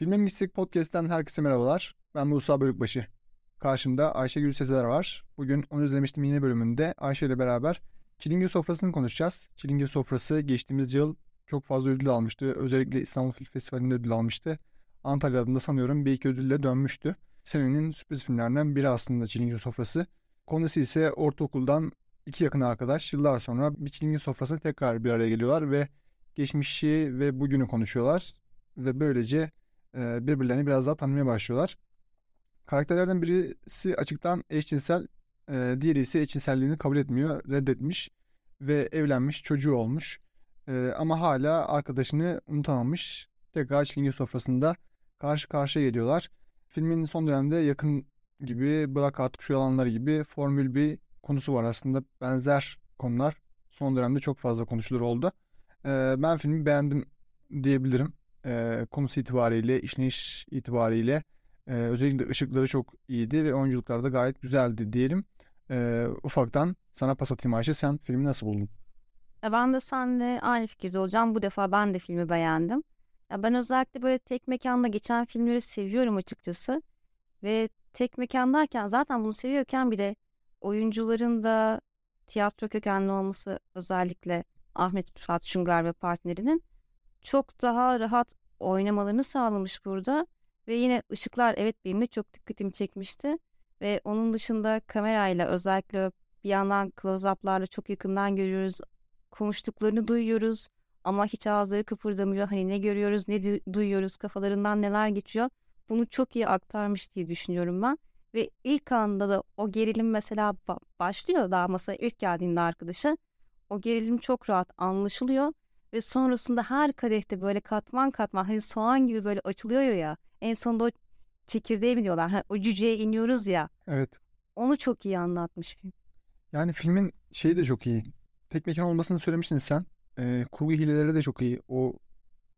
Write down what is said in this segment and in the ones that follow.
Filmin Mistik Podcast'ten herkese merhabalar. Ben Musa Bölükbaşı. Karşımda Ayşegül Sezer var. Bugün onu izlemiştim yeni bölümünde Ayşe ile beraber Çilingir Sofrası'nı konuşacağız. Çilingir Sofrası geçtiğimiz yıl çok fazla ödül almıştı. Özellikle İstanbul Film Festivali'nde ödül almıştı. Antalya'da da sanıyorum bir iki ödülle dönmüştü. Senenin sürpriz filmlerinden biri aslında Çilingir Sofrası. Konusu ise ortaokuldan iki yakın arkadaş yıllar sonra bir çilingir sofrasına tekrar bir araya geliyorlar ve geçmişi ve bugünü konuşuyorlar. Ve böylece e, birbirlerini biraz daha tanımaya başlıyorlar. Karakterlerden birisi açıktan eşcinsel, e, diğeri ise eşcinselliğini kabul etmiyor, reddetmiş ve evlenmiş, çocuğu olmuş. E, ama hala arkadaşını unutamamış. Tekrar çilingir sofrasında karşı karşıya geliyorlar. Filmin son dönemde yakın gibi bırak artık şu yalanlar gibi Formül bir konusu var aslında benzer konular son dönemde çok fazla konuşulur oldu. Ee, ben filmi beğendim diyebilirim. Ee, konusu itibariyle, işleyiş itibariyle e, özellikle ışıkları çok iyiydi ve oyunculuklar da gayet güzeldi diyelim. Ee, ufaktan sana pas atayım Ayşe. Sen filmi nasıl buldun? Ben de seninle aynı fikirde olacağım. Bu defa ben de filmi beğendim. Ya ben özellikle böyle tek mekanda geçen filmleri seviyorum açıkçası. Ve tek mekandayken zaten bunu seviyorken bir de oyuncuların da tiyatro kökenli olması özellikle Ahmet Rıfat Şungar ve partnerinin çok daha rahat oynamalarını sağlamış burada. Ve yine ışıklar evet benim de çok dikkatimi çekmişti. Ve onun dışında kamerayla özellikle bir yandan close-up'larla çok yakından görüyoruz. Konuştuklarını duyuyoruz ama hiç ağızları kıpırdamıyor. Hani ne görüyoruz ne du- duyuyoruz kafalarından neler geçiyor. Bunu çok iyi aktarmış diye düşünüyorum ben. Ve ilk anda da o gerilim mesela başlıyor daha masaya ilk geldiğinde arkadaşı. O gerilim çok rahat anlaşılıyor. Ve sonrasında her kadehte böyle katman katman hani soğan gibi böyle açılıyor ya. En sonunda o çekirdeğe mi diyorlar? Hani o cüceye iniyoruz ya. Evet. Onu çok iyi anlatmış film. Yani filmin şeyi de çok iyi. Tek mekan olmasını söylemiştin sen. Ee, kurgu hileleri de çok iyi. O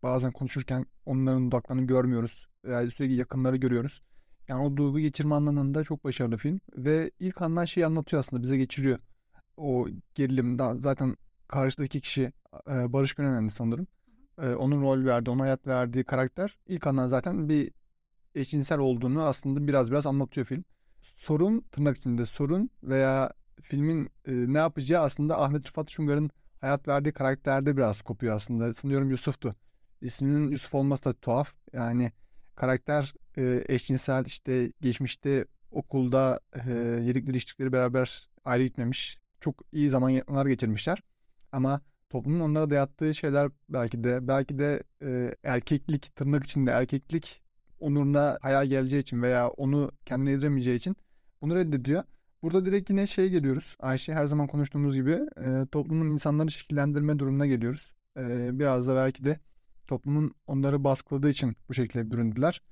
bazen konuşurken onların dudaklarını görmüyoruz. Veya sürekli yakınları görüyoruz. Yani o duygu geçirme anlamında çok başarılı film. Ve ilk andan şeyi anlatıyor aslında bize geçiriyor. O gerilim daha zaten karşıdaki kişi e, Barış Gönen'di sanırım. E, onun rol verdi, ona hayat verdiği karakter ilk andan zaten bir eşcinsel olduğunu aslında biraz biraz anlatıyor film. Sorun tırnak içinde sorun veya filmin e, ne yapacağı aslında Ahmet Rıfat Şungar'ın hayat verdiği karakterde biraz kopuyor aslında. Sanıyorum Yusuf'tu. İsminin Yusuf olması da tuhaf. Yani karakter e, eşcinsel işte geçmişte okulda e, yedikleri içtikleri beraber ayrı gitmemiş. Çok iyi zamanlar geçirmişler. Ama toplumun onlara dayattığı şeyler belki de belki de e, erkeklik tırnak içinde erkeklik onuruna hayal geleceği için veya onu kendine yediremeyeceği için bunu reddediyor. Burada direkt yine şey geliyoruz. Ayşe her zaman konuştuğumuz gibi e, toplumun insanları şekillendirme durumuna geliyoruz. E, biraz da belki de toplumun onları baskıladığı için bu şekilde büründüler.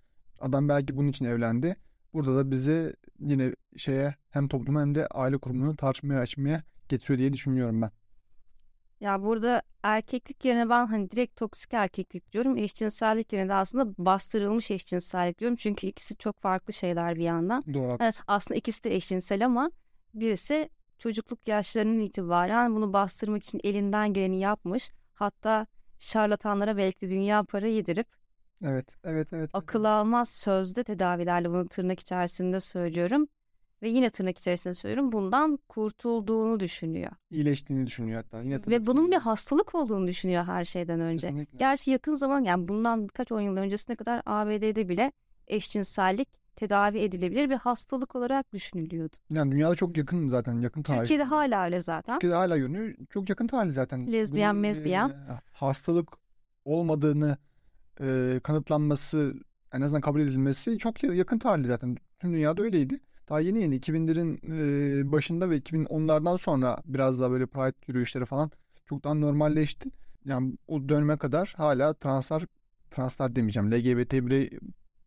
Adam belki bunun için evlendi. Burada da bizi yine şeye hem topluma hem de aile kurumunu tartışmaya açmaya getiriyor diye düşünüyorum ben. Ya burada erkeklik yerine ben hani direkt toksik erkeklik diyorum. Eşcinsellik yerine de aslında bastırılmış eşcinsellik diyorum. Çünkü ikisi çok farklı şeyler bir yandan. Doğru. Evet, aslında ikisi de eşcinsel ama birisi çocukluk yaşlarının itibaren bunu bastırmak için elinden geleni yapmış. Hatta şarlatanlara belki de dünya para yedirip Evet, evet, evet. akıl almaz sözde tedavilerle bunu tırnak içerisinde söylüyorum ve yine tırnak içerisinde söylüyorum bundan kurtulduğunu düşünüyor. İyileştiğini düşünüyor hatta. Yine ve bunun bir hastalık olduğunu düşünüyor her şeyden önce. Kesinlikle. Gerçi yakın zaman yani bundan birkaç on yıl öncesine kadar ABD'de bile eşcinsellik tedavi edilebilir bir hastalık olarak düşünülüyordu. Yani dünyada çok yakın zaten yakın tarih. Türkiye'de hala öyle zaten. Türkiye'de hala görünüyor. Çok yakın tarih zaten. Lezbiyen, Bunun, mezbiyen. e, hastalık olmadığını e, kanıtlanması en azından kabul edilmesi çok yakın tarih zaten. Tüm dünyada öyleydi. Daha yeni yeni 2000'lerin e, başında ve 2010'lardan sonra biraz daha böyle pride yürüyüşleri falan çok daha normalleşti. Yani o döneme kadar hala translar translar demeyeceğim LGBT birey,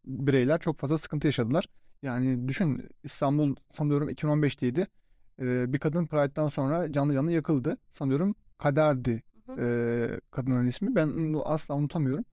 bireyler çok fazla sıkıntı yaşadılar. Yani düşün İstanbul sanıyorum 2015'teydi. Ee, bir kadın Pride'dan sonra canlı canlı yakıldı. Sanıyorum Kader'di e, kadının ismi. Ben onu asla unutamıyorum.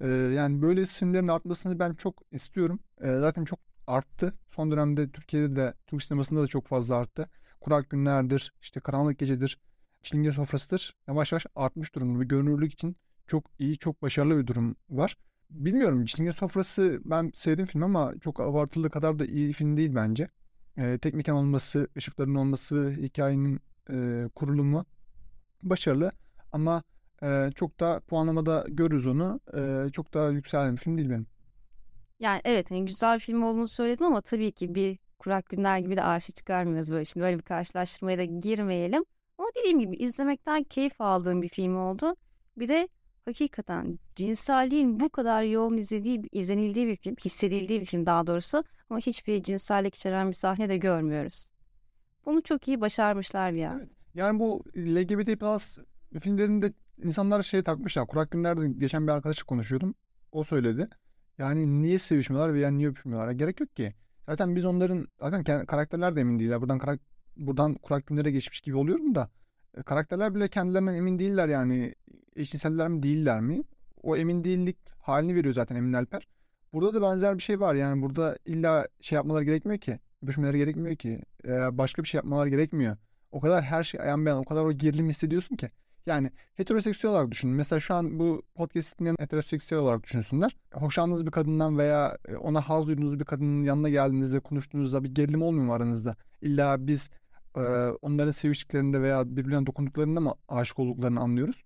E, yani böyle isimlerin artmasını ben çok istiyorum. E, zaten çok arttı. Son dönemde Türkiye'de de Türk sinemasında da çok fazla arttı. Kurak günlerdir, işte karanlık gecedir, çilingir sofrasıdır. Yavaş yavaş artmış durumda. Bir görünürlük için çok iyi, çok başarılı bir durum var. bilmiyorum. Çingene Sofrası ben sevdim film ama çok abartıldığı kadar da iyi film değil bence. E, tek mekan olması, ışıkların olması, hikayenin e, kurulumu başarılı ama e, çok da puanlamada görürüz onu. E, çok daha yükselen bir film değil benim. Yani evet hani güzel bir film olduğunu söyledim ama tabii ki bir Kurak Günler gibi de arşa çıkarmıyoruz böyle. Şimdi böyle bir karşılaştırmaya da girmeyelim. Ama dediğim gibi izlemekten keyif aldığım bir film oldu. Bir de hakikaten cinselliğin bu kadar yoğun izlediği, izlenildiği bir film, hissedildiği bir film daha doğrusu. Ama hiçbir cinsellik içeren bir sahne de görmüyoruz. Bunu çok iyi başarmışlar ya. Evet. Yani bu LGBT plus filmlerinde insanlar şey takmışlar. Kurak günlerde geçen bir arkadaşla konuşuyordum. O söyledi. Yani niye sevişmiyorlar veya niye öpüşmüyorlar? Gerek yok ki. Zaten biz onların zaten karakterler de emin değiller. Buradan karak buradan kurak günlere geçmiş gibi oluyorum da e, karakterler bile kendilerinden emin değiller yani eşcinseller mi değiller mi? O emin değillik halini veriyor zaten Emin Alper. Burada da benzer bir şey var yani burada illa şey yapmaları gerekmiyor ki. Öpüşmeleri gerekmiyor ki. Ee, başka bir şey yapmaları gerekmiyor. O kadar her şey ayan beyan o kadar o gerilim hissediyorsun ki. Yani heteroseksüel olarak düşünün. Mesela şu an bu podcast dinleyen heteroseksüel olarak düşünsünler. Hoşlandığınız bir kadından veya e, ona haz duyduğunuz bir kadının yanına geldiğinizde konuştuğunuzda bir gerilim olmuyor mu aranızda? İlla biz e, onların seviştiklerinde veya birbirine dokunduklarında mı aşık olduklarını anlıyoruz?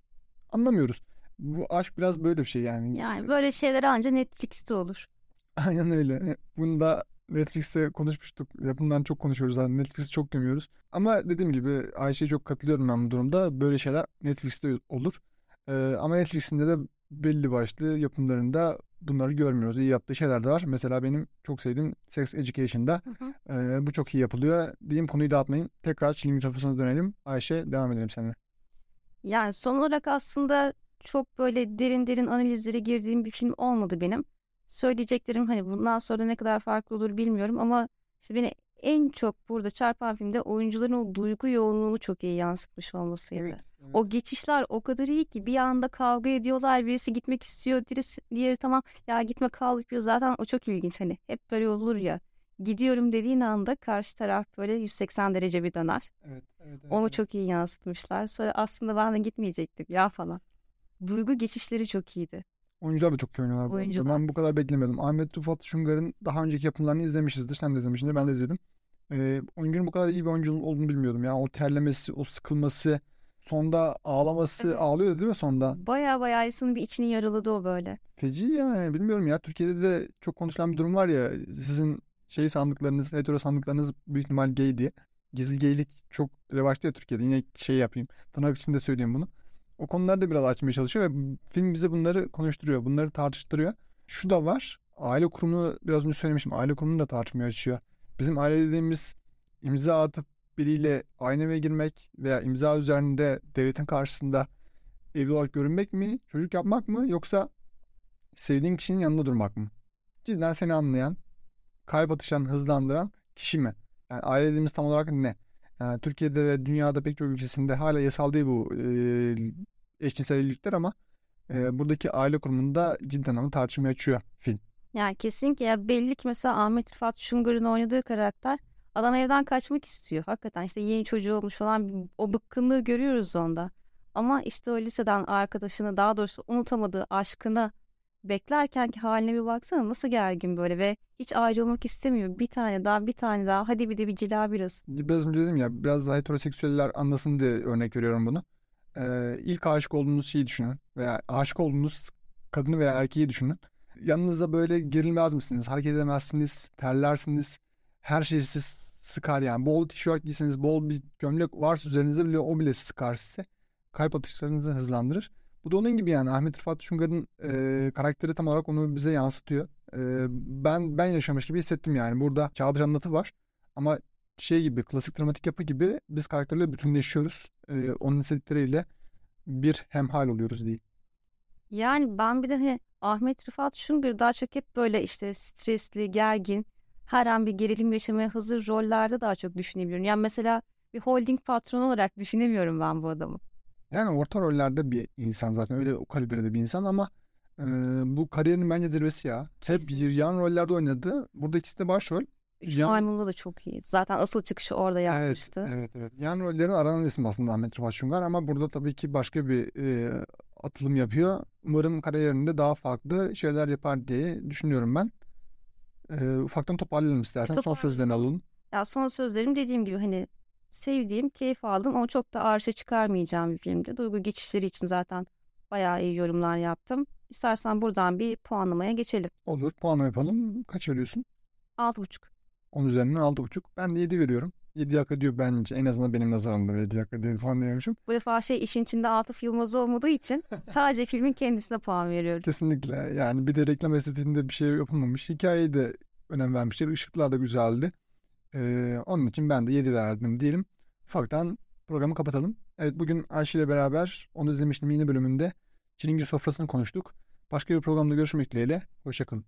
Anlamıyoruz. Bu aşk biraz böyle bir şey yani. Yani böyle şeyler ancak Netflix'te olur. Aynen öyle. Bunu da Netflix'te konuşmuştuk. Yapımdan çok konuşuyoruz zaten. Netflix'i çok gömüyoruz. Ama dediğim gibi Ayşe'ye çok katılıyorum ben bu durumda. Böyle şeyler Netflix'te olur. Ee, ama Netflix'in de belli başlı yapımlarında bunları görmüyoruz. İyi yaptığı şeyler de var. Mesela benim çok sevdiğim Sex Education'da hı hı. E, bu çok iyi yapılıyor. Diyeyim konuyu dağıtmayayım. Tekrar Çilingir kafasına dönelim. Ayşe devam edelim seninle. Yani son olarak aslında çok böyle derin derin analizlere girdiğim bir film olmadı benim söyleyeceklerim hani bundan sonra ne kadar farklı olur bilmiyorum ama işte beni en çok burada çarpan filmde oyuncuların o duygu yoğunluğunu çok iyi yansıtmış olmasıydı. Evet, evet. O geçişler o kadar iyi ki bir anda kavga ediyorlar birisi gitmek istiyor birisi diğeri tamam ya gitme kal yapıyor zaten o çok ilginç hani hep böyle olur ya gidiyorum dediğin anda karşı taraf böyle 180 derece bir döner. Evet, evet, evet, Onu evet. çok iyi yansıtmışlar. Sonra aslında ben de gitmeyecektim ya falan. Duygu geçişleri çok iyiydi. Oyuncular da çok iyi oynuyorlar. Oyuncular. Ben bu kadar beklemiyordum. Ahmet Rıfat Şungar'ın daha önceki yapımlarını izlemişizdir. Sen de izlemişsindir. Ben de izledim. Ee, oyuncunun bu kadar iyi bir oyuncu olduğunu bilmiyordum. Yani o terlemesi, o sıkılması, sonda ağlaması, evet. ağlıyor değil mi sonda? Baya baya insanın bir içini yaraladı o böyle. Feci yani bilmiyorum ya. Türkiye'de de çok konuşulan bir durum var ya. Sizin şey sandıklarınız, hetero sandıklarınız büyük ihtimal gay diye. Gizli gaylik çok revaçta ya Türkiye'de. Yine şey yapayım. Tırnak içinde söyleyeyim bunu. O konuları da biraz açmaya çalışıyor ve film bize bunları konuşturuyor. Bunları tartıştırıyor. Şu da var. Aile kurumunu biraz önce söylemişim. Aile kurumunu da tartışmaya açıyor. Bizim aile dediğimiz imza atıp biriyle aynı eve girmek veya imza üzerinde devletin karşısında evli olarak görünmek mi? Çocuk yapmak mı? Yoksa sevdiğin kişinin yanında durmak mı? Cidden seni anlayan, kalp atışlarını hızlandıran kişi mi? Yani aile dediğimiz tam olarak ne? Yani Türkiye'de ve dünyada pek çok ülkesinde hala yasal değil bu e, eşcinsel evlilikler ama e, buradaki aile kurumunda cidden ama tartışmaya açıyor film. Yani kesinlikle ya belli ki mesela Ahmet Rıfat Şungur'un oynadığı karakter adam evden kaçmak istiyor. Hakikaten işte yeni çocuğu olmuş falan o bıkkınlığı görüyoruz onda. Ama işte o liseden arkadaşını daha doğrusu unutamadığı aşkını beklerkenki haline bir baksana nasıl gergin böyle ve hiç ayrılmak istemiyor. Bir tane daha bir tane daha hadi bir de bir cila biraz. Biraz önce dedim ya biraz daha heteroseksüeller anlasın diye örnek veriyorum bunu. Ee, ilk aşık olduğunuz şeyi düşünün veya aşık olduğunuz kadını veya erkeği düşünün. Yanınızda böyle gerilmez misiniz? Hareket edemezsiniz, terlersiniz. Her şey sizi sıkar yani. Bol tişört giyseniz, bol bir gömlek varsa üzerinizde bile o bile sıkar size. Kalp atışlarınızı hızlandırır. Bu da onun gibi yani Ahmet Rıfat Şungar'ın e, karakteri tam olarak onu bize yansıtıyor. E, ben ben yaşamış gibi hissettim yani. Burada çağdaş anlatı var ama şey gibi klasik dramatik yapı gibi biz karakterle bütünleşiyoruz. E, onun hissettikleriyle bir hemhal oluyoruz değil. Yani ben bir de hani Ahmet Rıfat Şungar daha çok hep böyle işte stresli, gergin, her an bir gerilim yaşamaya hazır rollerde daha çok düşünebiliyorum. Yani mesela bir holding patronu olarak düşünemiyorum ben bu adamı. Yani orta rollerde bir insan zaten öyle o kalibrede bir insan ama e, bu kariyerin bence zirvesi ya. Hep yan rollerde oynadı. Burada ikisi de başrol. Yan... Maymun'da da çok iyi. Zaten asıl çıkışı orada yapmıştı. Evet, evet, evet. Yan rollerin aranan isim aslında Ahmet Rıfat Şungar ama burada tabii ki başka bir e, atılım yapıyor. Umarım kariyerinde daha farklı şeyler yapar diye düşünüyorum ben. Ee, ufaktan toparlayalım istersen. Son Toparlayalım. sözlerini alalım. Ya son sözlerim dediğim gibi hani sevdiğim, keyif aldım ama çok da arşa çıkarmayacağım bir filmdi. Duygu geçişleri için zaten bayağı iyi yorumlar yaptım. İstersen buradan bir puanlamaya geçelim. Olur. Puanlama yapalım. Kaç veriyorsun? 6,5. 10 üzerinden 6.5. Ben de 7 veriyorum. 7 hak ediyor bence. En azından benim nazarımda 7 hak ediyor falan diyormuşum. Bu defa şey işin içinde Atıf Yılmaz olmadığı için sadece filmin kendisine puan veriyorum. Kesinlikle. Yani bir de reklam estetiğinde bir şey yapılmamış. Hikayeyi de önem vermişler. Işıklar da güzeldi. Ee, onun için ben de 7 verdim diyelim. Ufaktan programı kapatalım. Evet bugün Ayşe ile beraber onu izlemiştim yeni bölümünde. Çilingir sofrasını konuştuk. Başka bir programda görüşmek dileğiyle. Hoşçakalın.